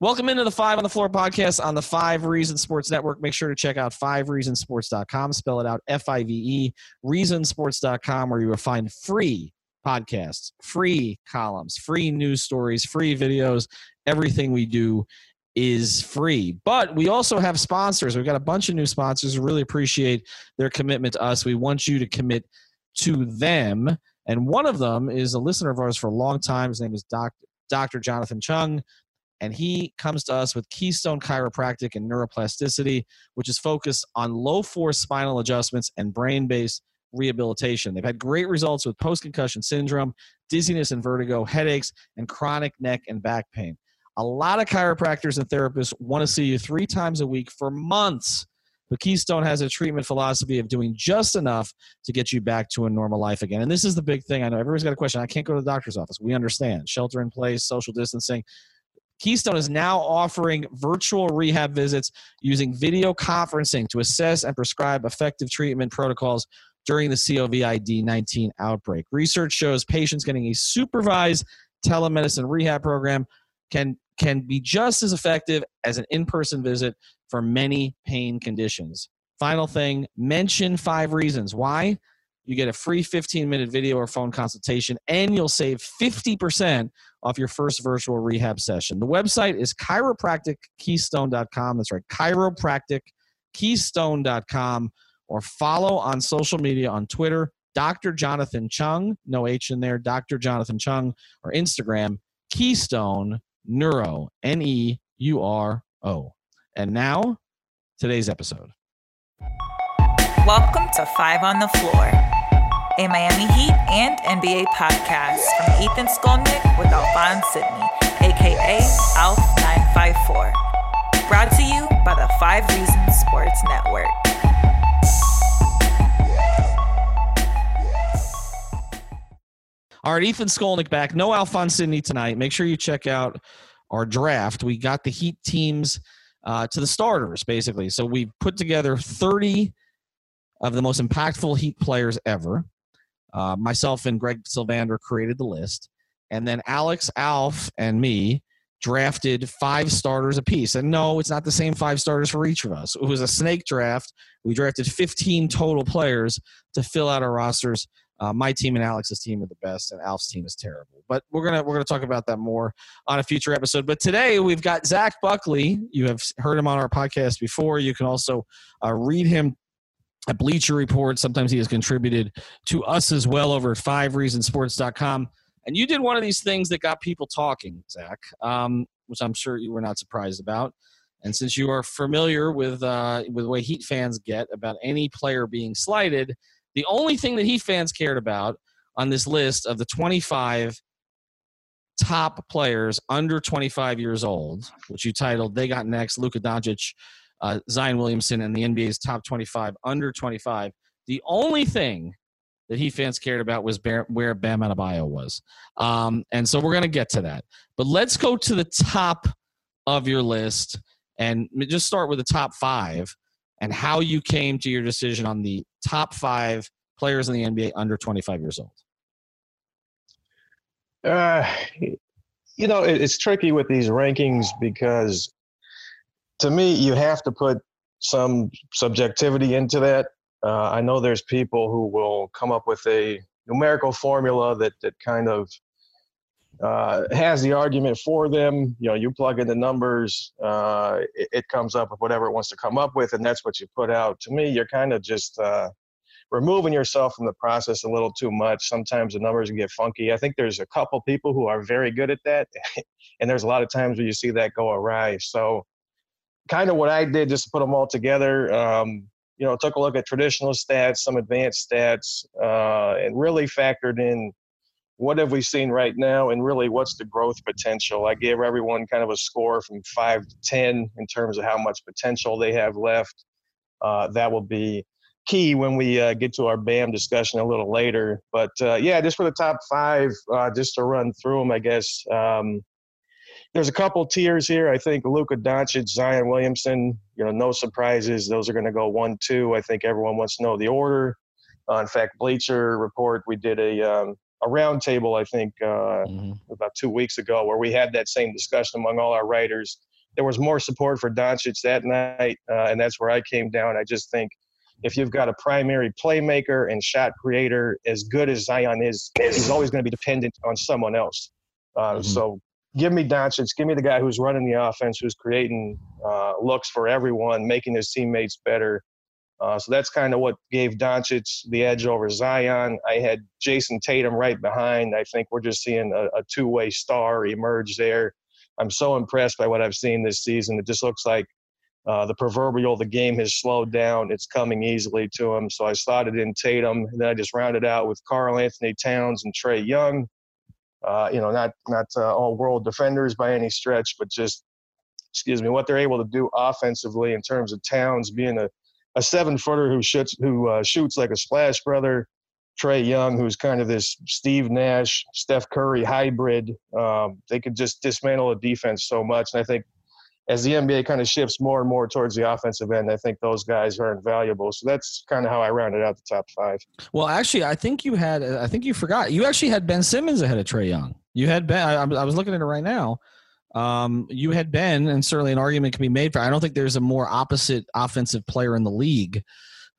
Welcome into the Five on the Floor podcast on the Five Reasons Sports Network. Make sure to check out fivereasonsports.com. Spell it out F I V E, reasonsports.com, where you will find free podcasts, free columns, free news stories, free videos. Everything we do is free. But we also have sponsors. We've got a bunch of new sponsors. Really appreciate their commitment to us. We want you to commit to them. And one of them is a listener of ours for a long time. His name is Doc, Dr. Jonathan Chung and he comes to us with Keystone Chiropractic and Neuroplasticity, which is focused on low force spinal adjustments and brain based rehabilitation. They've had great results with post concussion syndrome, dizziness and vertigo, headaches, and chronic neck and back pain. A lot of chiropractors and therapists want to see you three times a week for months. But Keystone has a treatment philosophy of doing just enough to get you back to a normal life again. And this is the big thing. I know everybody's got a question. I can't go to the doctor's office. We understand shelter in place, social distancing. Keystone is now offering virtual rehab visits using video conferencing to assess and prescribe effective treatment protocols during the COVID 19 outbreak. Research shows patients getting a supervised telemedicine rehab program can, can be just as effective as an in person visit for many pain conditions. Final thing mention five reasons why you get a free 15 minute video or phone consultation, and you'll save 50% off your first virtual rehab session. The website is chiropractickeystone.com. That's right, chiropractickeystone.com, or follow on social media on Twitter, Dr. Jonathan Chung, no H in there, Dr. Jonathan Chung, or Instagram, Keystone Neuro, N E U R O. And now, today's episode. Welcome to Five on the Floor, a Miami Heat and NBA podcast from Ethan Skolnick with Alphonse Sydney, aka ALF954. Brought to you by the Five Reasons Sports Network. All right, Ethan Skolnick back. No Alphonse Sydney tonight. Make sure you check out our draft. We got the Heat teams uh, to the starters, basically. So we put together 30 of the most impactful Heat players ever. Uh, myself and Greg Sylvander created the list. And then Alex, Alf, and me drafted five starters apiece. And no, it's not the same five starters for each of us. It was a snake draft. We drafted 15 total players to fill out our rosters. Uh, my team and Alex's team are the best, and Alf's team is terrible. But we're gonna we're gonna talk about that more on a future episode. But today we've got Zach Buckley. You have heard him on our podcast before. You can also uh, read him at Bleacher Report. Sometimes he has contributed to us as well over at FiveReasonSports.com. And you did one of these things that got people talking, Zach, um, which I'm sure you were not surprised about. And since you are familiar with uh, with the way Heat fans get about any player being slighted, the only thing that Heat fans cared about on this list of the 25 top players under 25 years old, which you titled "They Got Next," Luka Doncic, uh, Zion Williamson, and the NBA's top 25 under 25. The only thing that he fans cared about was where Bam Adebayo was, um, and so we're going to get to that. But let's go to the top of your list and just start with the top five and how you came to your decision on the top five players in the NBA under 25 years old. Uh, you know, it's tricky with these rankings because to me, you have to put some subjectivity into that. Uh, I know there's people who will come up with a numerical formula that that kind of uh, has the argument for them. You know, you plug in the numbers, uh, it, it, comes up with whatever it wants to come up with, and that's what you put out. To me, you're kind of just uh, removing yourself from the process a little too much. Sometimes the numbers get funky. I think there's a couple people who are very good at that, and there's a lot of times where you see that go awry. So, kind of what I did just to put them all together. Um, you know, took a look at traditional stats, some advanced stats, uh, and really factored in what have we seen right now, and really what's the growth potential. I gave everyone kind of a score from five to ten in terms of how much potential they have left. Uh, that will be key when we uh, get to our BAM discussion a little later. But uh, yeah, just for the top five, uh, just to run through them, I guess. Um, there's a couple tiers here. I think Luka Doncic, Zion Williamson, you know, no surprises. Those are going to go one, two. I think everyone wants to know the order. Uh, in fact, Bleacher Report, we did a um, a roundtable, I think, uh, mm-hmm. about two weeks ago, where we had that same discussion among all our writers. There was more support for Doncic that night, uh, and that's where I came down. I just think if you've got a primary playmaker and shot creator as good as Zion is, he's always going to be dependent on someone else. Uh, mm-hmm. So give me Doncic, give me the guy who's running the offense, who's creating uh, looks for everyone, making his teammates better. Uh, so that's kind of what gave Doncic the edge over Zion. I had Jayson Tatum right behind. I think we're just seeing a, a two way star emerge there. I'm so impressed by what I've seen this season. It just looks like uh, the proverbial the game has slowed down. It's coming easily to him. So I slotted in Tatum, and then I just rounded out with Karl-Anthony Towns and Trae Young. Uh, you know, not not uh, all world defenders by any stretch, but just excuse me, what they're able to do offensively in terms of Towns being a, a seven footer who shoots who uh, shoots like a splash brother. Trae Young, who's kind of this Steve Nash, Steph Curry hybrid. Um, they could just dismantle a defense so much, and I think as the NBA kind of shifts more and more towards the offensive end, I think those guys are invaluable. So that's kind of how I rounded out the top five. Well, actually, I think you had, I think you forgot, you actually had Ben Simmons ahead of Trae Young. You had Ben, I, I was looking at it right now. Um, you had Ben, and certainly an argument can be made for. I don't think there's a more opposite offensive player in the league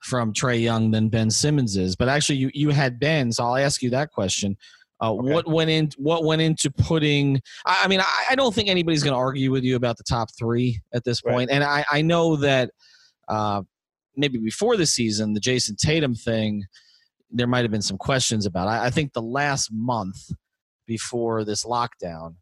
from Trae Young than Ben Simmons is. But actually, you you had Ben, so I'll ask you that question. Uh, okay. What went in? What went into putting? I, I mean, I, I, don't think anybody's going to argue with you about the top three at this point. Right. And I, I know that uh, maybe before the season, the Jayson Tatum thing, there might have been some questions about. I, I think the last month before this lockdown,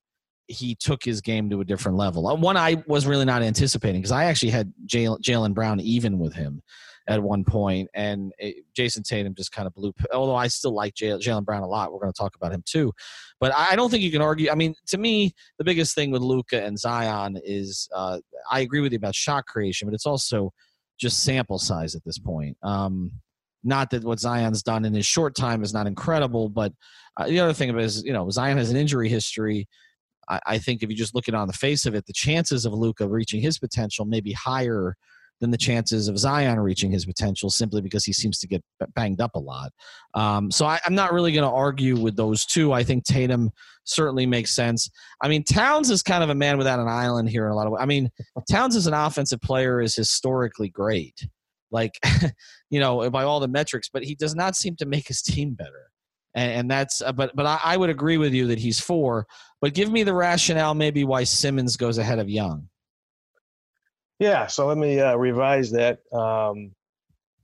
he took his game to a different level. Uh, one I was really not anticipating because I actually had Jaylen Brown even with him at one point, and it, Jayson Tatum just kind of blew. Although I still like Jaylen Brown a lot, we're going to talk about him too. But I don't think you can argue. I mean, to me, the biggest thing with Luka and Zion is uh, I agree with you about shot creation, but it's also just sample size at this point. Um, not that what Zion's done in his short time is not incredible, but uh, the other thing is, you know, Zion has an injury history. I, I think if you just look at it on the face of it, the chances of Luka reaching his potential may be higher than the chances of Zion reaching his potential simply because he seems to get banged up a lot. Um, so I, am not really going to argue with those two. I think Tatum certainly makes sense. I mean, Towns is kind of a man without an island here in a lot of ways. I mean, Towns as an offensive player is historically great, like, you know, by all the metrics, but he does not seem to make his team better. And, that's, uh, but, but I would agree with you that he's four. But give me the rationale maybe why Simmons goes ahead of Young. Yeah, so let me uh, revise that. Um,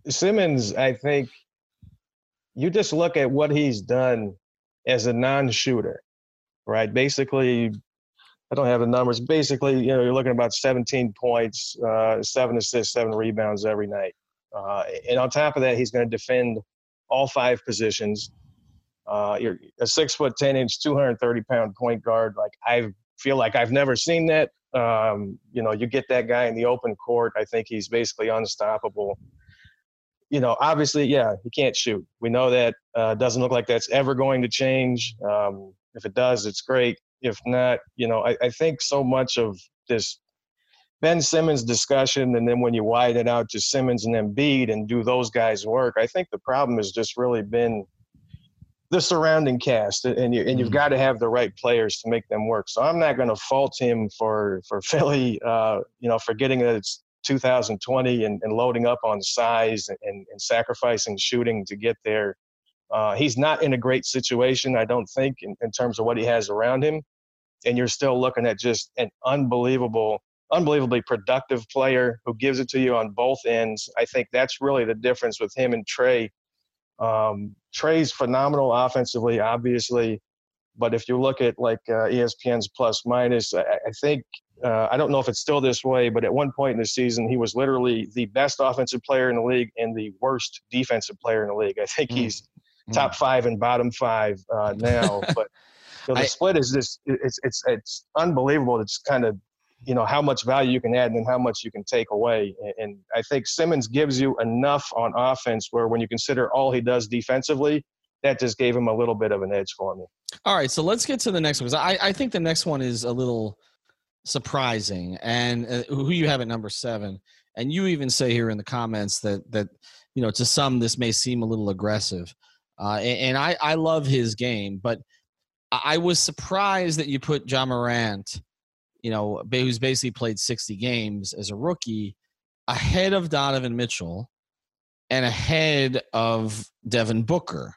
Simmons, I think you just look at what he's done as a non-shooter, right? Basically, I don't have the numbers. Basically, you know, you're looking about 17 points, uh, seven assists, seven rebounds every night. Uh, and on top of that, he's going to defend all five positions. Uh, you're a six foot, 10 inch, 230 pound point guard. Like I feel like I've never seen that um, you know, you get that guy in the open court. I think he's basically unstoppable. You know, obviously, yeah, he can't shoot. We know that. Uh, doesn't look like that's ever going to change. Um, if it does, it's great. If not, you know, I, I think so much of this Ben Simmons discussion, and then when you widen it out to Simmons and Embiid and do those guys work, I think the problem has just really been the surrounding cast, and you and you've mm-hmm. got to have the right players to make them work. So I'm not going to fault him for for Philly, uh, you know, forgetting that it's 2020 and, and loading up on size and, and sacrificing shooting to get there. Uh, he's not in a great situation, I don't think, in, in terms of what he has around him. And you're still looking at just an unbelievable, unbelievably productive player who gives it to you on both ends. I think that's really the difference with him and Trae um, Trae's phenomenal offensively, obviously, but if you look at like uh, ESPN's plus minus, I, I think uh, I don't know if it's still this way, but at one point in the season, he was literally the best offensive player in the league and the worst defensive player in the league. I think mm. he's top five and bottom five uh, now. but know, the I, split is just it's it's it's unbelievable. It's kind of you know how much value you can add and then how much you can take away. And I think Simmons gives you enough on offense where when you consider all he does defensively, that just gave him a little bit of an edge for me. All right, so let's get to the next one I, I think the next one is a little surprising. And uh, who you have at number seven, and you even say here in the comments that that you know to some this may seem a little aggressive, uh, and, and I I love his game, but I was surprised that you put Ja Morant you know, who's basically played 60 games as a rookie, ahead of Donovan Mitchell and ahead of Devin Booker.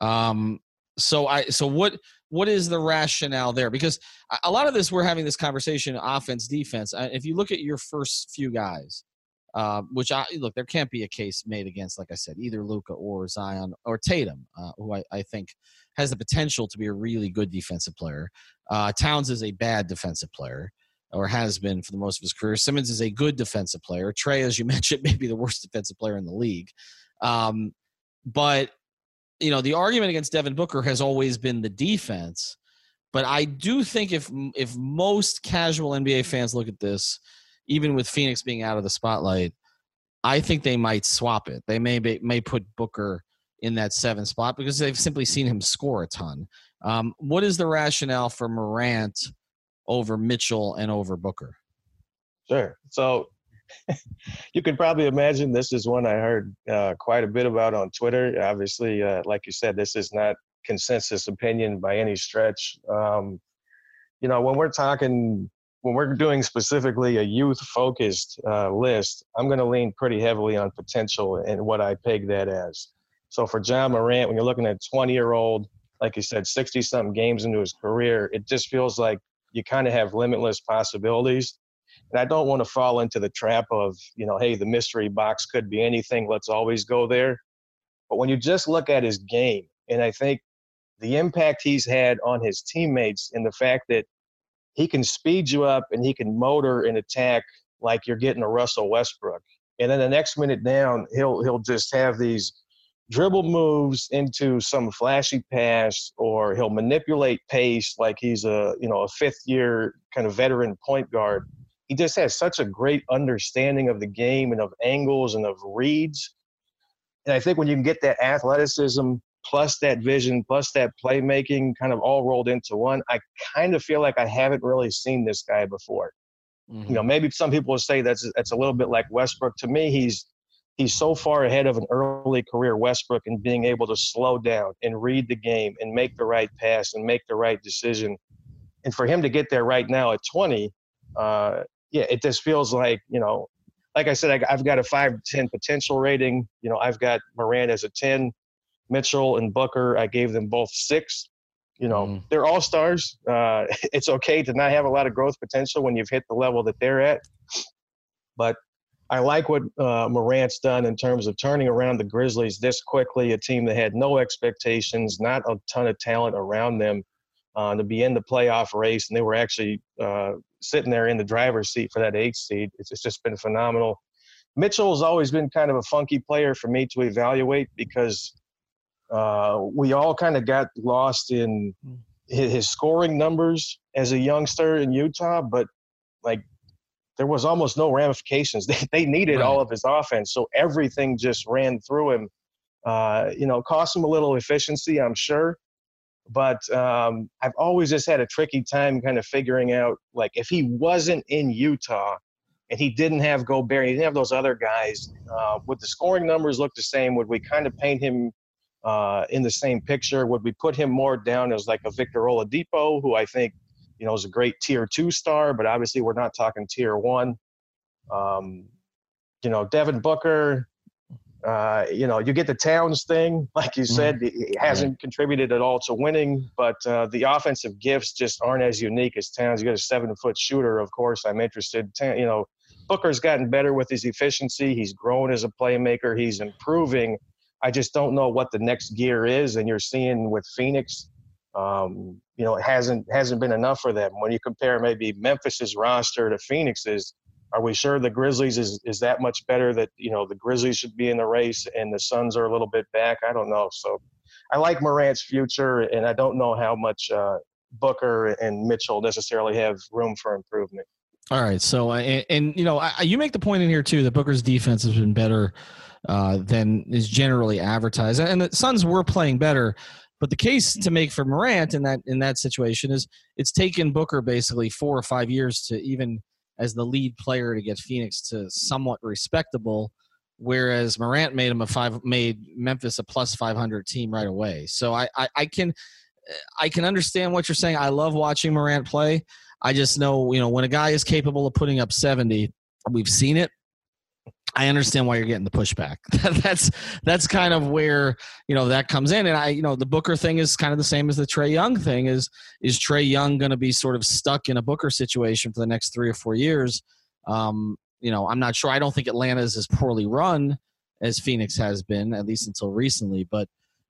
Um, so I so what what is the rationale there? Because a lot of this we're having this conversation offense defense. If you look at your first few guys, uh, which I look there can't be a case made against like I said either Luka or Zion or Tatum, uh, who I, I think has the potential to be a really good defensive player. Uh, Towns is a bad defensive player, or has been for the most of his career. Simmons is a good defensive player. Trae, as you mentioned, may be the worst defensive player in the league. Um, but you know, the argument against Devin Booker has always been the defense. But I do think if if most casual NBA fans look at this, even with Phoenix being out of the spotlight, I think they might swap it. They may be, may put Booker in that seven spot because they've simply seen him score a ton. Um, what is the rationale for Morant over Mitchell and over Booker? Sure. So you can probably imagine this is one I heard uh, quite a bit about on Twitter. Obviously, uh, like you said, this is not consensus opinion by any stretch. Um, you know, when we're talking, when we're doing specifically a youth focused uh, list, I'm going to lean pretty heavily on potential and what I peg that as. So for Ja Morant, when you're looking at 20 year old, like you said, 60 something games into his career, it just feels like you kind of have limitless possibilities. And I don't want to fall into the trap of, you know, hey, the mystery box could be anything. Let's always go there. But when you just look at his game, and I think the impact he's had on his teammates and the fact that he can speed you up and he can motor and attack like you're getting a Russell Westbrook. And then the next minute down, he'll he'll just have these dribble moves into some flashy pass or he'll manipulate pace like he's a you know a fifth year kind of veteran point guard he just has such a great understanding of the game and of angles and of reads and i think when you can get that athleticism plus that vision plus that playmaking kind of all rolled into one i kind of feel like i haven't really seen this guy before mm-hmm. you know maybe some people will say that's that's a little bit like westbrook to me he's he's so far ahead of an early career Westbrook in being able to slow down and read the game and make the right pass and make the right decision. And for him to get there right now at 20, uh, yeah, it just feels like, you know, like I said, I, have got a 5 10 potential rating. You know, I've got Morant as a 10. Mitchell and Booker, I gave them both six. You know, mm. they're all stars. Uh, it's okay to not have a lot of growth potential when you've hit the level that they're at. But I like what uh, Morant's done in terms of turning around the Grizzlies this quickly, a team that had no expectations, not a ton of talent around them, uh, to be in the playoff race, and they were actually uh, sitting there in the driver's seat for that eighth seed. It's, it's just been phenomenal. Mitchell has always been kind of a funky player for me to evaluate because uh, we all kind of got lost in his, his scoring numbers as a youngster in Utah, but like there was almost no ramifications. They, they needed right. all of his offense, so everything just ran through him. Uh, you know, cost him a little efficiency, I'm sure. But um, I've always just had a tricky time kind of figuring out, like, if he wasn't in Utah and he didn't have Gobert, he didn't have those other guys, uh, would the scoring numbers look the same? Would we kind of paint him uh, in the same picture? Would we put him more down as like a Victor Oladipo, who I think – you know, is a great tier two star, but obviously we're not talking tier one. Um, you know, Devin Booker, uh, you know, you get the Towns thing, like you mm-hmm. said, mm-hmm. he hasn't contributed at all to winning, but uh, the offensive gifts just aren't as unique as Towns. You got a seven foot shooter, of course. I'm interested. You know, Booker's gotten better with his efficiency. He's grown as a playmaker. He's improving. I just don't know what the next gear is, and you're seeing with Phoenix um, you know, it hasn't hasn't been enough for them. When you compare maybe Memphis's roster to Phoenix's, are we sure the Grizzlies is is that much better that you know the Grizzlies should be in the race and the Suns are a little bit back? I don't know. So I like Morant's future, and I don't know how much uh, Booker and Mitchell necessarily have room for improvement. All right. So, uh, and, and, you know, I, you make the point in here too that Booker's defense has been better uh, than is generally advertised, and the Suns were playing better. But the case to make for Morant in that in that situation is it's taken Booker basically four or five years to even as the lead player to get Phoenix to somewhat respectable, whereas Morant made him a five made Memphis a plus five hundred team right away. So I, I, I can I can understand what you're saying. I love watching Morant play. I just know, you know, when a guy is capable of putting up 70, we've seen it. I understand why you're getting the pushback. that's that's kind of where you know that comes in, and I you know the Booker thing is kind of the same as the Trae Young thing. Is is Trae Young going to be sort of stuck in a Booker situation for the next three or four years? Um, you know, I'm not sure. I don't think Atlanta is as poorly run as Phoenix has been, at least until recently. But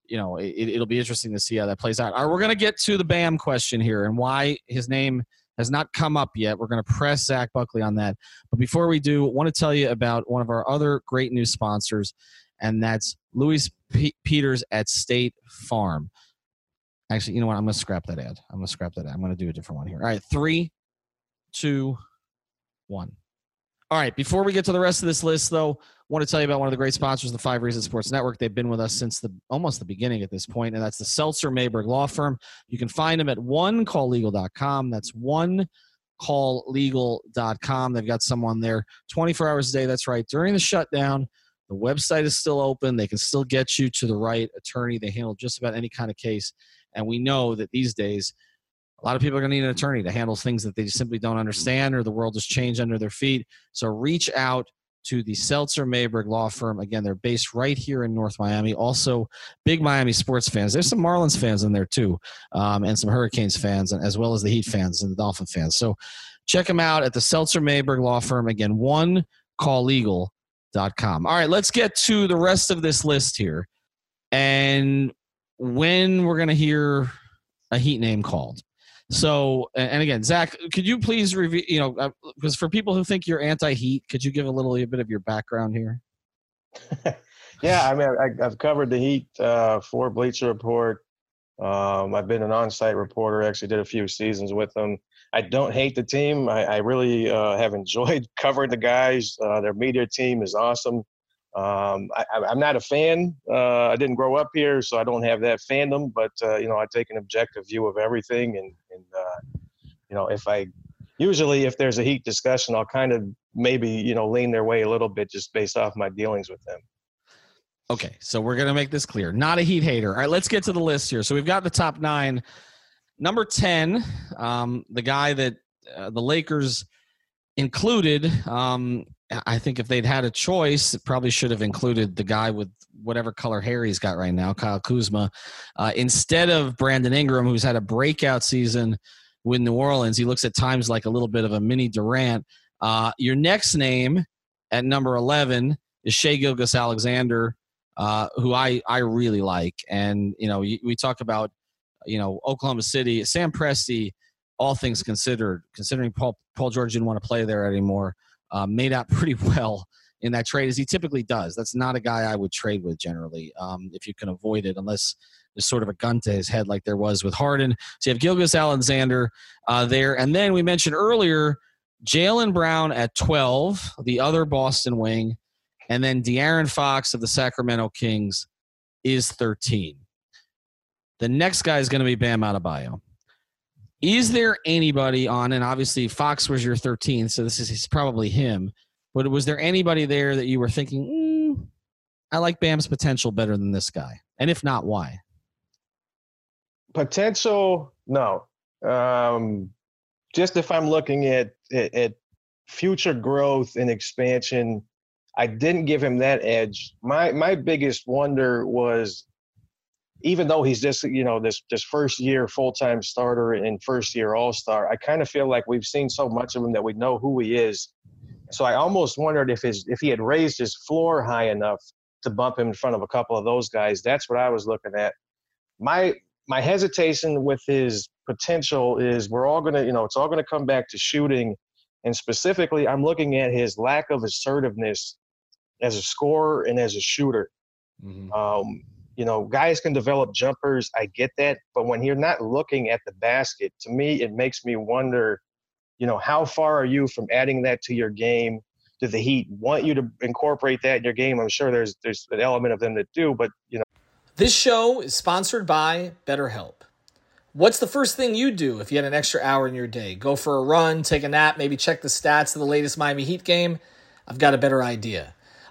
you know, it, will be interesting to see how that plays out. All right, we're going to get to the Bam question here and why his name has not come up yet. We're going to press Zach Buckley on that. But before we do, I want to tell you about one of our other great new sponsors, and that's Louis P- Peters at State Farm. Actually, you know what? I'm going to scrap that ad. I'm going to scrap that ad. I'm going to do a different one here. All right, three, two, one. All right, before we get to the rest of this list, though, want to tell you about one of the great sponsors, the Five Reasons Sports Network. They've been with us since the almost the beginning at this point, and that's the Seltzer Mayberg Law Firm. You can find them at onecalllegal.com. That's one calllegal.com. They've got someone there 24 hours a day. That's right. During the shutdown, the website is still open. They can still get you to the right attorney. They handle just about any kind of case. And we know that these days, a lot of people are going to need an attorney to handle things that they simply don't understand or the world has changed under their feet. So reach out to the Seltzer Mayberg Law Firm. Again, they're based right here in North Miami. Also, big Miami sports fans. There's some Marlins fans in there too, um, and some Hurricanes fans, and as well as the Heat fans and the Dolphin fans. So check them out at the Seltzer Mayberg Law Firm. Again, one call legal.com. All right, let's get to the rest of this list here. And when we're going to hear a Heat name called. So, and again, Zach, could you please review, you know, because uh, for people who think you're anti heat, could you give a little a bit of your background here? yeah, I mean, I, have covered the Heat uh, for Bleacher Report. Um, I've been an on site reporter, actually, did a few seasons with them. I don't hate the team. I, I really uh, have enjoyed covering the guys. Uh, their media team is awesome. Um, I, am not a fan. Uh, I didn't grow up here, so I don't have that fandom. But uh, you know, I take an objective view of everything, and and uh, you know, if I usually if there's a heat discussion, I'll kind of maybe you know lean their way a little bit just based off my dealings with them. Okay, so we're gonna make this clear. Not a heat hater. All right, let's get to the list here. So we've got the top nine. Number ten, um, the guy that uh, the Lakers included um, I think if they'd had a choice, it probably should have included the guy with whatever color hair he's got right now, Kyle Kuzma, uh, instead of Brandon Ingram, who's had a breakout season with New Orleans. He looks at times like a little bit of a mini Durant. Uh, your next name at number 11 is Shai Gilgeous-Alexander, uh, who I, I really like. And, you know, we talk about, you know, Oklahoma City, Sam Presti, all things considered, considering Paul, Paul George didn't want to play there anymore uh, made out pretty well in that trade as he typically does. That's not a guy I would trade with generally um, if you can avoid it, unless there's sort of a gun to his head like there was with Harden. So you have Gilgeous-Alexander uh, there. And then we mentioned earlier Jaylen Brown at 12, the other Boston wing. And then De'Aaron Fox of the Sacramento Kings is 13. The next guy is going to be Bam Adebayo. Is there anybody on, and obviously Fox was your 13th, so this is probably him, but was there anybody there that you were thinking, mm, I like Bam's potential better than this guy? And if not, why? Potential, no. Um, just if I'm looking at, at, at future growth and expansion, I didn't give him that edge. My my biggest wonder was even though he's just you know this this first year full time starter and first year All Star, I kind of feel like we've seen so much of him that we know who he is. So I almost wondered if his if he had raised his floor high enough to bump him in front of a couple of those guys. That's what I was looking at. My my hesitation with his potential is we're all gonna you know it's all gonna come back to shooting, and specifically I'm looking at his lack of assertiveness as a scorer and as a shooter. Mm-hmm. Um, you know, guys can develop jumpers. I get that. But when you're not looking at the basket, to me, it makes me wonder, you know, how far are you from adding that to your game? Do the Heat want you to incorporate that in your game? I'm sure there's there's an element of them that do, but you know. This show is sponsored by BetterHelp. What's the first thing you do if you had an extra hour in your day? Go for a run, take a nap, maybe check the stats of the latest Miami Heat game? I've got a better idea.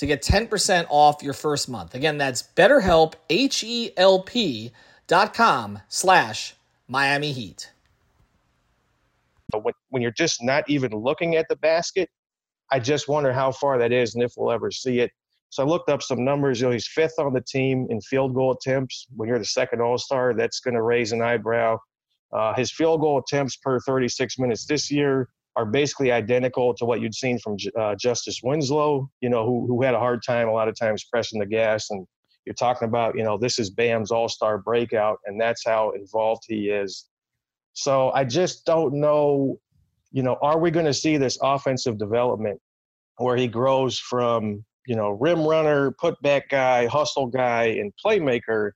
to get 10% off your first month. Again, that's betterhelp, H-E-L-P dot com slash Miami Heat. When, when you're just not even looking at the basket, I just wonder how far that is and if we'll ever see it. So I looked up some numbers. You know, he's fifth on the team in field goal attempts. When you're the second All Star, that's going to raise an eyebrow. Uh, his field goal attempts per 36 minutes this year are basically identical to what you'd seen from uh, Justice Winslow, you know, who, who had a hard time a lot of times pressing the gas. And you're talking about, you know, this is Bam's all star breakout, and that's how involved he is. So I just don't know, you know, are we going to see this offensive development where he grows from, you know, rim runner, putback guy, hustle guy, and playmaker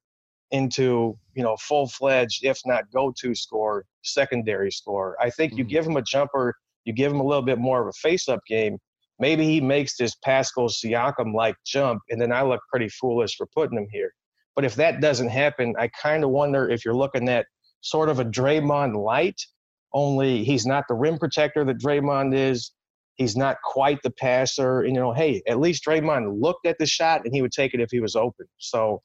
into, you know, full fledged, if not go to score, secondary score? I think you mm-hmm. give him a jumper you give him a little bit more of a face-up game. Maybe he makes this Pascal Siakam-like jump, and then I look pretty foolish for putting him here. But if that doesn't happen, I kind of wonder if you're looking at sort of a Draymond light, only he's not the rim protector that Draymond is. He's not quite the passer. And, you know, hey, at least Draymond looked at the shot and he would take it if he was open. So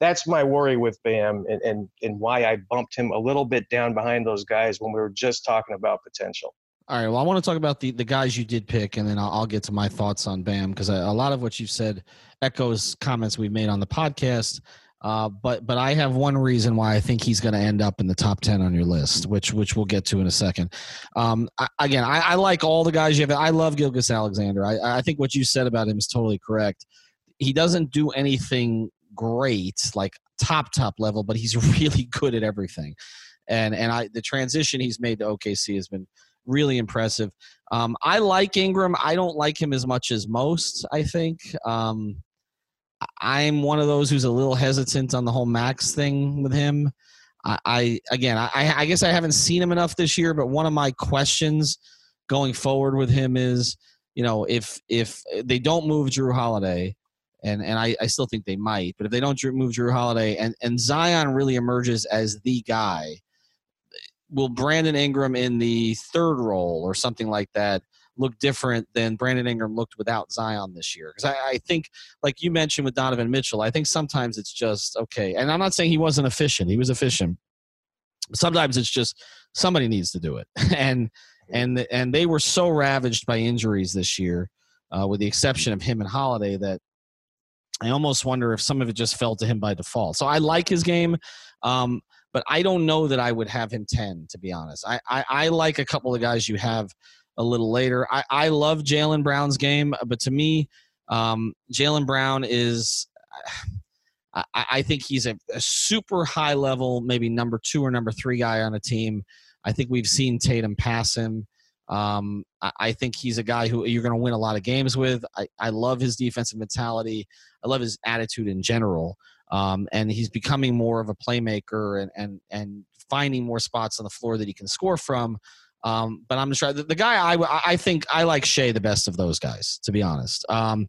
that's my worry with Bam and, and, and why I bumped him a little bit down behind those guys when we were just talking about potential. All right. Well, I want to talk about the, the guys you did pick, and then I'll, I'll get to my thoughts on Bam because a, lot of what you've said echoes comments we've made on the podcast. Uh, but but I have one reason why I think he's going to end up in the top ten on your list, which which we'll get to in a second. Um, I, again, I, I, like all the guys you have. I love Gilgeous-Alexander. I, I think what you said about him is totally correct. He doesn't do anything great, like top top level, but he's really good at everything. And and I the transition he's made to OKC has been really impressive. Um, I like Ingram. I don't like him as much as most, I think. Um, I'm one of those who's a little hesitant on the whole max thing with him. I, I again, I, I guess I haven't seen him enough this year, but one of my questions going forward with him is, you know, if if they don't move Drew Holiday, and and I, I still think they might, but if they don't move Jrue Holiday and and Zion really emerges as the guy, will Brandon Ingram in the third role or something like that look different than Brandon Ingram looked without Zion this year? Because I, I, think, like you mentioned with Donovan Mitchell, I think sometimes it's just okay. And I'm not saying he wasn't efficient; he was efficient. Sometimes it's just somebody needs to do it, and and and they were so ravaged by injuries this year, uh, with the exception of him and Holiday, that I almost wonder if some of it just fell to him by default. So I like his game. Um, but I don't know that I would have him 10, to be honest. I, I, I like a couple of guys you have a little later. I, I love Jaylen Brown's game, but to me, um, Jaylen Brown is. I, I think he's a, a, super high level, maybe number two or number three guy on a team. I think we've seen Tatum pass him. Um, I, I, think he's a guy who you're going to win a lot of games with. I, I love his defensive mentality. I love his attitude in general um, and he's becoming more of a playmaker and and and finding more spots on the floor that he can score from. Um, but I'm just trying. The, the, guy I I think I like Shai the best of those guys, to be honest. Um,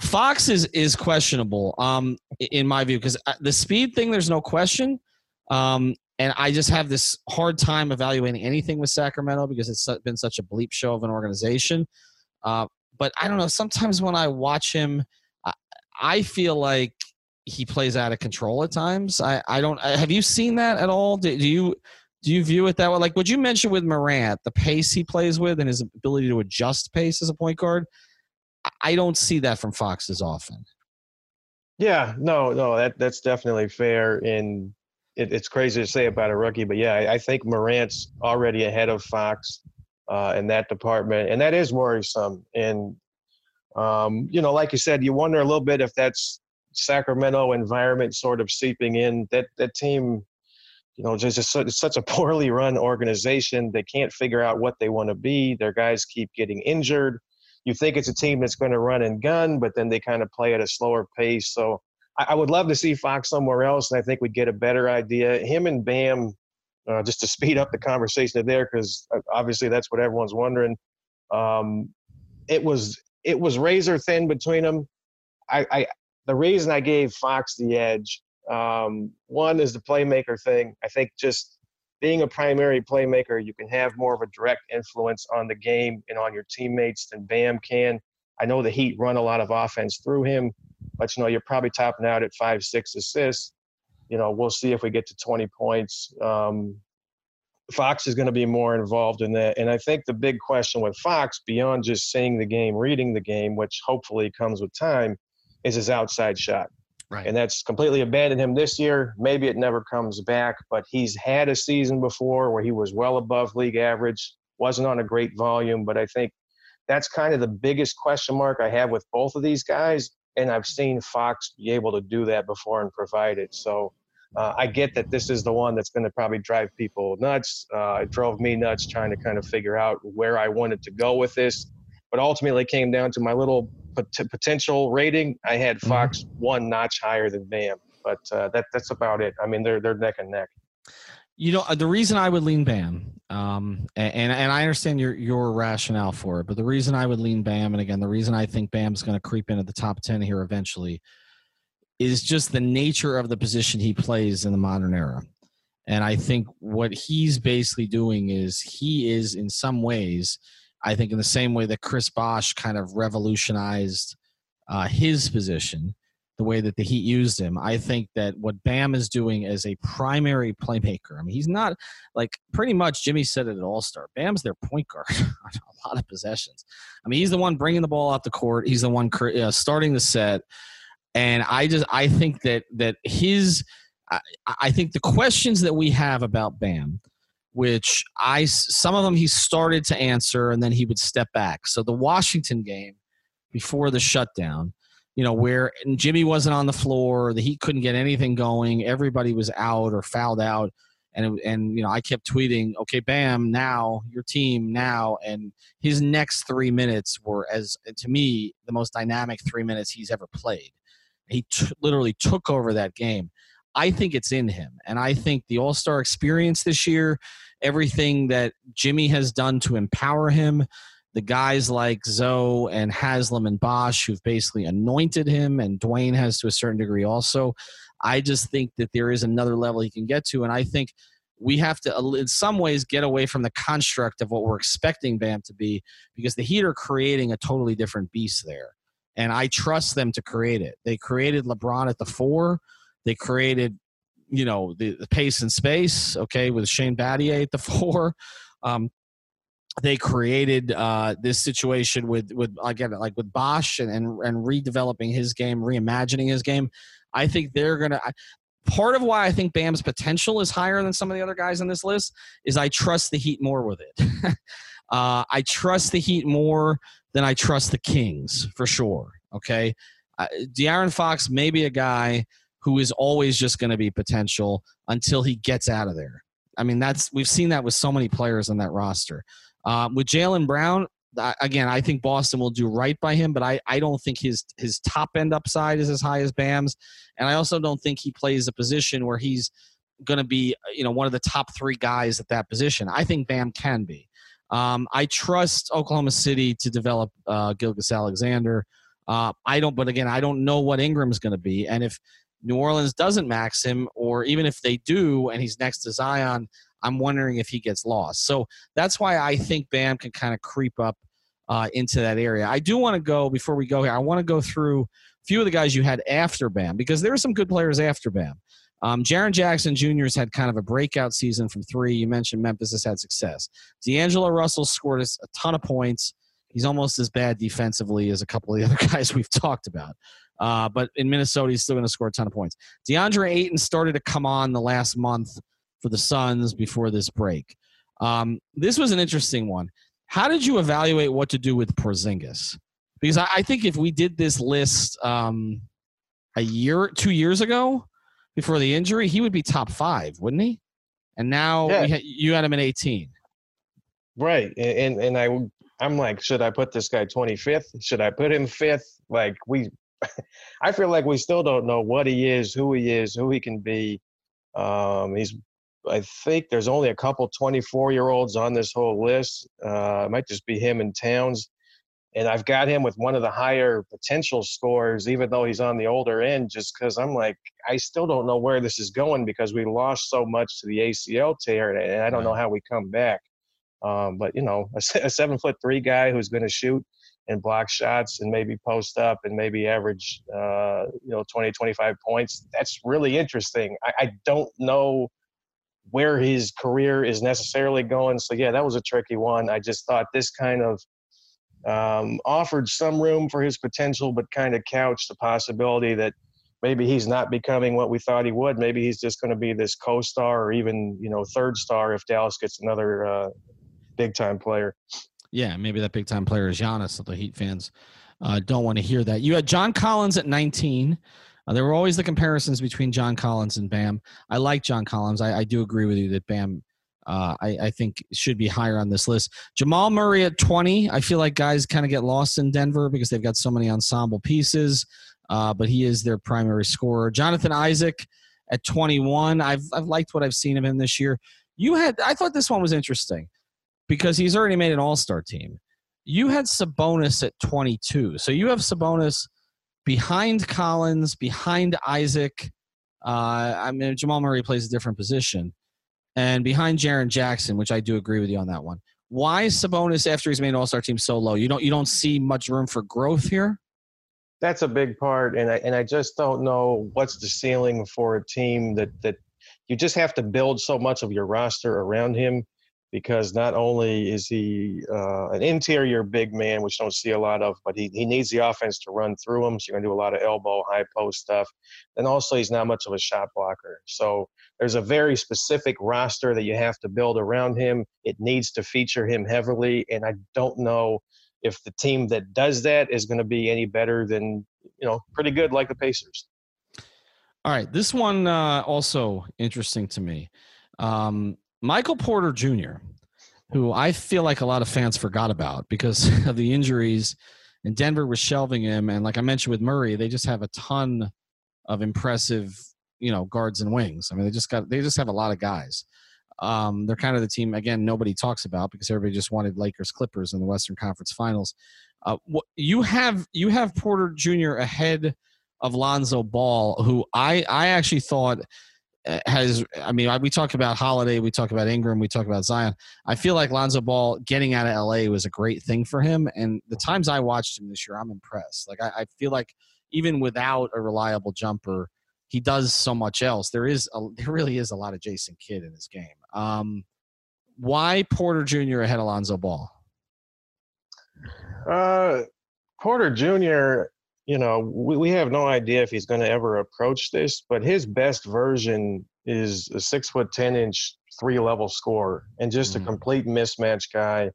Fox is is questionable um, in my view because uh, the speed thing, there's no question. Um, and I just have this hard time evaluating anything with Sacramento because it's been such a bleep show of an organization. Uh, but I don't know. Sometimes when I watch him, I, I feel like he plays out of control at times. I, I don't. Have you seen that at all? Do, do you do you view it that way? Like would you mention with Morant, the pace he plays with and his ability to adjust pace as a point guard. I don't see that from Fox as often. Yeah, no, no, that that's definitely fair. And it, it's crazy to say about a rookie, but yeah, I, I think Morant's already ahead of Fox uh, in that department, and that is worrisome. And um, you know, like you said, you wonder a little bit if that's Sacramento environment sort of seeping in. That that team, you know, just it's such a poorly run organization. They can't figure out what they want to be. Their guys keep getting injured. You think it's a team that's going to run and gun, but then they kind of play at a slower pace. So I, I would love to see Fox somewhere else, and I think we'd get a better idea. Him and Bam, uh, just to speed up the conversation there, because uh, obviously that's what everyone's wondering. Um, it was it was razor thin between them. I, I the reason I gave Fox the edge, um, one is the playmaker thing. I think just being a primary playmaker, you can have more of a direct influence on the game and on your teammates than Bam can. I know the Heat run a lot of offense through him, but you know you're probably topping out at five, six assists. You know we'll see if we get to 20 points. Um, Fox is going to be more involved in that, and I think the big question with Fox, beyond just seeing the game, reading the game, which hopefully comes with time, is his outside shot. Right. And that's completely abandoned him this year. Maybe it never comes back, but he's had a season before where he was well above league average, wasn't on a great volume, but I think that's kind of the biggest question mark I have with both of these guys. And I've seen Fox be able to do that before and provide it. So uh, I get that this is the one that's going to probably drive people nuts. Uh, it drove me nuts trying to kind of figure out where I wanted to go with this. But ultimately, it came down to my little pot- potential rating. I had mm-hmm. Fox mm-hmm. one notch higher than Bam, but uh, that that's about it. I mean, they're they're neck and neck. You know, the reason I would lean Bam, um, and and I understand your your rationale for it, but the reason I would lean Bam, and again, the reason I think Bam's going to creep into the top ten here eventually, is just the nature of the position he plays in the modern era. And I think what he's basically doing is he is in some ways I think in the same way that Chris Bosh kind of revolutionized uh, his position, the way that the Heat used him, I think that what Bam is doing as a primary playmaker, I mean, he's not like pretty much Jimmy said it at All Star. Bam's their point guard on a lot of possessions. I mean, he's the one bringing the ball out the court. He's the one uh, starting the set, and I just I think that that his I, I think the questions that we have about Bam which I some of them he started to answer and then he would step back. So the Washington game before the shutdown, you know, where Jimmy wasn't on the floor, the Heat couldn't get anything going, everybody was out or fouled out, and and you know I kept tweeting, okay, Bam, now your team now, and his next three minutes were as to me the most dynamic three minutes he's ever played. He t- literally took over that game. I think it's in him. And I think the All Star experience this year, everything that Jimmy has done to empower him, the guys like Zo and Haslem and Bosh who've basically anointed him, and Dwyane has to a certain degree also. I just think that there is another level he can get to. And I think we have to, in some ways, get away from the construct of what we're expecting Bam to be because the Heat are creating a totally different beast there. And I trust them to create it. They created LeBron at the four they created, you know, the, the pace and space, okay, with Shane Battier at the four. Um, they created uh, this situation with with again like with Bosh and, and and redeveloping his game, reimagining his game. I think they're gonna. Part of why I think Bam's potential is higher than some of the other guys on this list is I trust the Heat more with it. uh, I trust the Heat more than I trust the Kings for sure. Okay, uh, De'Aaron Fox may be a guy who is always just going to be potential until he gets out of there. I mean, that's we've seen that with so many players on that roster. Um, with Jaylen Brown, again, I think Boston will do right by him, but I, I don't think his his top end upside is as high as Bam's, and I also don't think he plays a position where he's going to be you know one of the top three guys at that position. I think Bam can be. Um, I trust Oklahoma City to develop uh, Gilgeous-Alexander. Uh, I don't, but again, I don't know what Ingram's going to be, and if New Orleans doesn't max him, or even if they do and he's next to Zion, I'm wondering if he gets lost. So that's why I think Bam can kind of creep up uh, into that area. I do want to go before we go here. I want to go through a few of the guys you had after Bam because there are some good players after Bam. Um, Jaren Jackson Jr. has had kind of a breakout season from three. You mentioned Memphis has had success. D'Angelo Russell scored a ton of points. He's almost as bad defensively as a couple of the other guys we've talked about. Uh, but in Minnesota, he's still going to score a ton of points. DeAndre Ayton started to come on the last month for the Suns before this break. Um, this was an interesting one. How did you evaluate what to do with Porzingis? Because I, I think if we did this list um, a year, two years ago, before the injury, he would be top five, wouldn't he? And now Yeah. ha- you had him at 18. Right, and and I I'm like, should I put this guy 25th? Should I put him fifth? Like we, I feel like we still don't know what he is, who he is, who he can be. Um, he's, I think there's only a couple 24 year olds on this whole list. Uh, it might just be him and Towns, and I've got him with one of the higher potential scores, even though he's on the older end. Just because I'm like, I still don't know where this is going because we lost so much to the ACL tear, and I don't know how we come back. Um, but you know, a, a seven foot three guy who's going to shoot and block shots and maybe post up and maybe average, uh, you know, 20, 25 points. That's really interesting. I, I don't know where his career is necessarily going. So yeah, that was a tricky one. I just thought this kind of um, offered some room for his potential, but kind of couched the possibility that maybe he's not becoming what we thought he would. Maybe he's just going to be this co-star or even you know third star if Dallas gets another uh, big time player. Yeah, maybe that big time player is Giannis. So the Heat fans uh, don't want to hear that. You had John Collins at 19. Uh, there were always the comparisons between John Collins and Bam. I like John Collins. I, I do agree with you that Bam, uh, I, I think, should be higher on this list. Jamal Murray at 20. I feel like guys kind of get lost in Denver because they've got so many ensemble pieces, uh, but he is their primary scorer. Jonathan Isaac at 21. I've, I've liked what I've seen of him this year. You had, I thought this one was interesting because he's already made an all star team. You had Sabonis at 22. So you have Sabonis behind Collins, behind Isaac. Uh, I mean, Jamal Murray plays a different position, and behind Jaren Jackson, which I do agree with you on that one. Why is Sabonis after he's made an All Star team so low? You don't you don't see much room for growth here. That's a big part, and I and I just don't know what's the ceiling for a team that that you just have to build so much of your roster around him because not only is he uh, an interior big man, which don't see a lot of, but he, he needs the offense to run through him. So you're going to do a lot of elbow, high post stuff. And also, he's not much of a shot blocker. So there's a very specific roster that you have to build around him. It needs to feature him heavily. And I don't know if the team that does that is going to be any better than, you know, pretty good like the Pacers. All right, this one uh, also interesting to me. Um, Michael Porter Jr., who I feel like a lot of fans forgot about because of the injuries, and Denver was shelving him. And like I mentioned with Murray, they just have a ton of impressive, you know, guards and wings. I mean, they just got they just have a lot of guys. Um, they're kind of the team again nobody talks about because everybody just wanted Lakers Clippers in the Western Conference Finals. Uh, what, you have you have Porter Jr. ahead of Lonzo Ball, who I I actually thought has. I mean, we talk about Holiday, we talk about Ingram, we talk about Zion. I feel like Lonzo Ball getting out of LA was a great thing for him, and the times I watched him this year, I'm impressed. Like I, I feel like even without a reliable jumper, he does so much else. There is a, there really is a lot of Jason Kidd in his game. Um, why Porter Jr. ahead of Lonzo Ball? Uh, Porter Jr., you know, we, we have no idea if he's going to ever approach this, but his best version is a six foot, 10 inch, three level scorer and just Mhm. a complete mismatch guy.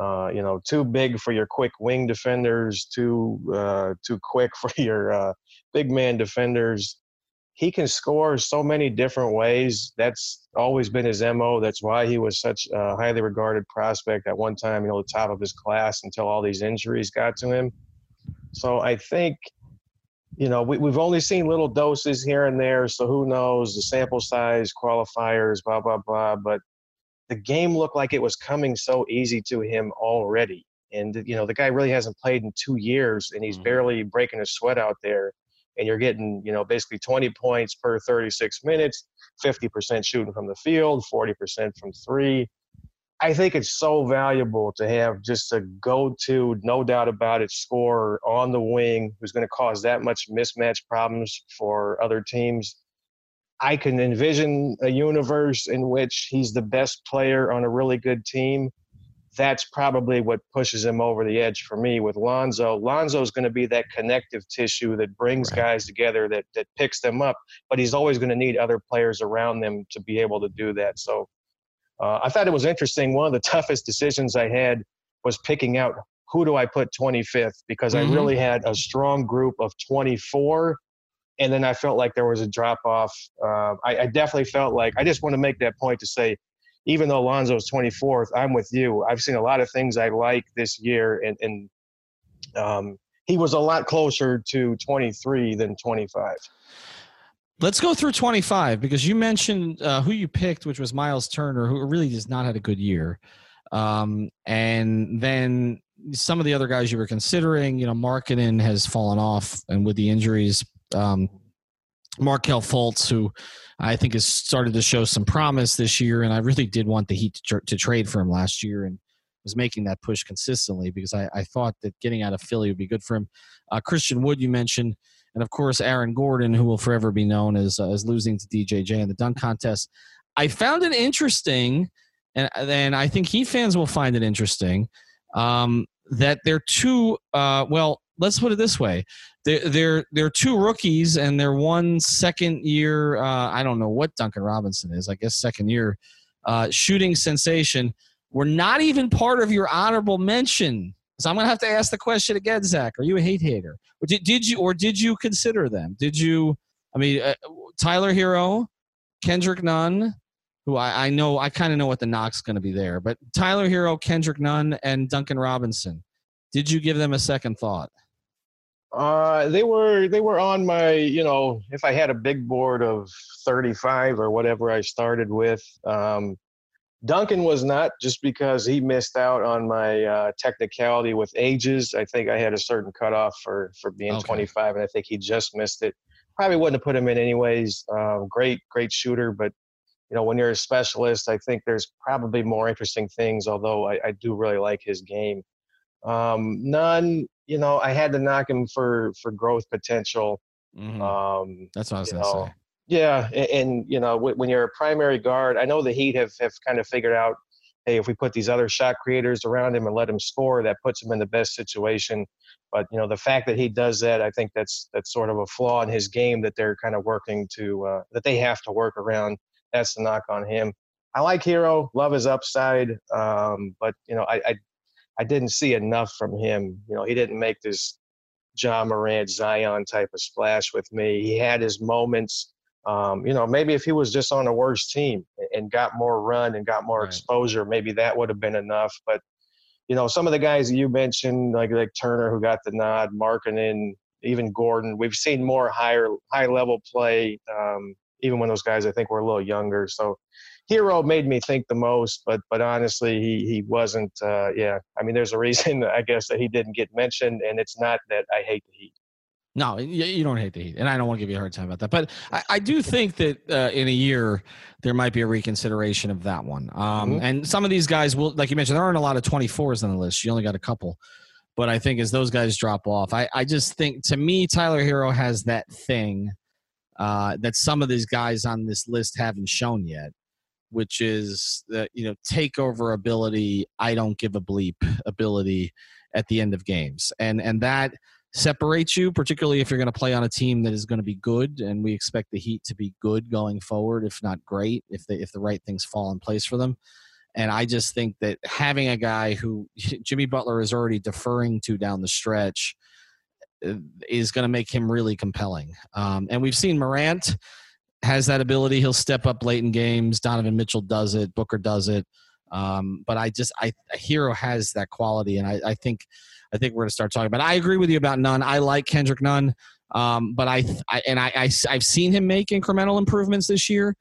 Uh, you know, too big for your quick wing defenders, too uh, too quick for your uh, big man defenders. He can score so many different ways. That's always been his mo. That's why he was such a highly regarded prospect at one time. You know, the top of his class until all these injuries got to him. So I think, you know, we, we've only seen little doses here and there. So who knows the sample size, qualifiers, blah blah blah. But the game looked like it was coming so easy to him already. And you know, the guy really hasn't played in two years, and he's Mhm. barely breaking a sweat out there. And you're getting, you know, basically 20 points per 36 minutes, 50% shooting from the field, 40% from three. I think it's so valuable to have just a go-to, no doubt about it, scorer on the wing who's going to cause that much mismatch problems for other teams. I can envision a universe in which he's the best player on a really good team. That's probably what pushes him over the edge for me with Lonzo. Lonzo is going to be that connective tissue that brings right. guys together, that that picks them up. But he's always going to need other players around them to be able to do that. So uh, I thought it was interesting. One of the toughest decisions I had was picking out who do I put 25th because mm-hmm. I really had a strong group of 24. And then I felt like there was a drop off. Uh, I, I, definitely felt like I just want to make that point to say, even though Lonzo's 24th, I'm with you. I've seen a lot of things I like this year, and, and um, he was a lot closer to 23 than 25. Let's go through 25 because you mentioned uh, who you picked, which was Miles Turner, who really has not had a good year. Um, and then some of the other guys you were considering, you know, Markkanen has fallen off, and with the injuries, um, Markelle Fultz, who I think has started to show some promise this year, and I really did want the Heat to, tra- to trade for him last year, and was making that push consistently because I, I, thought that getting out of Philly would be good for him. Uh, Christian Wood, you mentioned and of course Aaron Gordon, who will forever be known as uh, as losing to DJJ in the dunk contest. I found it interesting, and and I think Heat fans will find it interesting um, that they're two. Uh, well, let's put it this way: they're they're they're two rookies, and they're one second year. Uh, I don't know what Duncan Robinson is. I guess second year uh, shooting sensation. We're not even part of your honorable mention so I'm gonna have to ask the question again, Zach. Are you a hate hater? Or did, did you or did you consider them? Did you? I mean, uh, Tyler Herro, Kendrick Nunn, who I, I know I kind of know what the knock's going to be there, but Tyler Herro, Kendrick Nunn, and Duncan Robinson. Did you give them a second thought? Uh, they were they were on my you know if I had a big board of 35 or whatever I started with. Um, Duncan was not just because he missed out on my uh, technicality with ages. I think I had a certain cutoff for for being okay. 25, and I think he just missed it. Probably wouldn't have put him in anyways. Um, great, great shooter, but you know when you're a specialist, I think there's probably more interesting things. Although I, I do really like his game. Um, Nunn, you know, I had to knock him for for growth potential. Mm-hmm. Um, That's what I was gonna know, say. Yeah, and, and, you know when you're a primary guard, I know the Heat have have kind of figured out, hey, if we put these other shot creators around him and let him score, that puts him in the best situation. But you know the fact that he does that, I think that's that's sort of a flaw in his game that they're kind of working to uh, that they have to work around. That's the knock on him. I like Herro, love his upside, um, but you know I, I I didn't see enough from him. You know he didn't make this Ja Morant Zion type of splash with me. He had his moments um, you know, maybe if he was just on a worse team and got more run and got more right. exposure, maybe that would have been enough. But you know, some of the guys you mentioned, like like Turner, who got the nod, Markkanen, even Gordon, we've seen more higher high level play. Um, even when those guys, I think, were a little younger. So, Herro made me think the most, but but honestly, he he wasn't. Uh, yeah, I mean, there's a reason I guess that he didn't get mentioned, and it's not that I hate the Heat. No, you don't hate the Heat, and I don't want to give you a hard time about that. But I, I do think that uh, in a year there might be a reconsideration of that one. Um, mm-hmm. And some of these guys will, like you mentioned, there aren't a lot of 24s on the list. You only got a couple. But I think as those guys drop off, I, I just think to me, Tyler Herro has that thing uh, that some of these guys on this list haven't shown yet, which is the you know takeover ability. I don't give a bleep ability at the end of games, and and that separates you, particularly if you're going to play on a team that is going to be good. And we expect the Heat to be good going forward, if not great, if the if the right things fall in place for them. And I just think that having a guy who Jimmy Butler is already deferring to down the stretch uh, is going to make him really compelling. Um, and we've seen Morant has that ability. He'll step up late in games. Donovan Mitchell does it. Booker does it. Um, but I just, I, a Herro has that quality, and I, I think I think we're going to start talking. But I agree with you about Nunn. I like Kendrick Nunn, um, but I, I and I, I I've seen him make incremental improvements this year.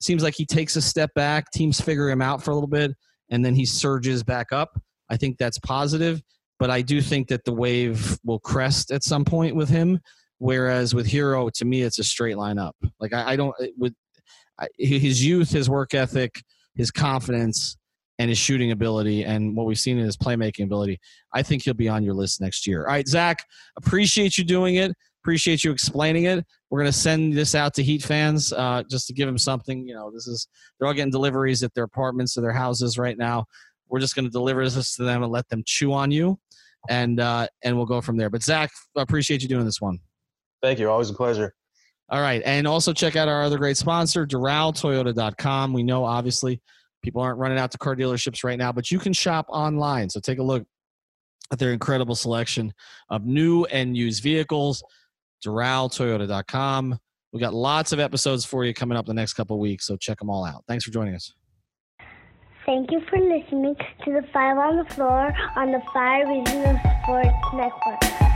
Seems like he takes a step back. Teams figure him out for a little bit, and then he surges back up. I think that's positive, but I do think that the wave will crest at some point with him. Whereas with Herro, to me, it's a straight line up. Like I, I don't with I, his youth, his work ethic, his confidence and his shooting ability and what we've seen in his playmaking ability, I think he'll be on your list next year. All right, Zach, appreciate you doing it. Appreciate you explaining it. We're going to send this out to Heat fans uh, just to give them something. You know, this is they're all getting deliveries at their apartments or their houses right now. We're just going to deliver this to them and let them chew on you, and uh, and we'll go from there. But Zach, appreciate you doing this one. Thank you. Always a pleasure. All right. And also check out our other great sponsor, DoralToyota.com. We know obviously people aren't running out to car dealerships right now, but you can shop online. So take a look at their incredible selection of new and used vehicles. DoralToyota.com. We got lots of episodes for you coming up the next couple weeks, so check them all out. Thanks for joining us. Thank you for listening to the Five on the Floor on the Five Reasons Sports Network.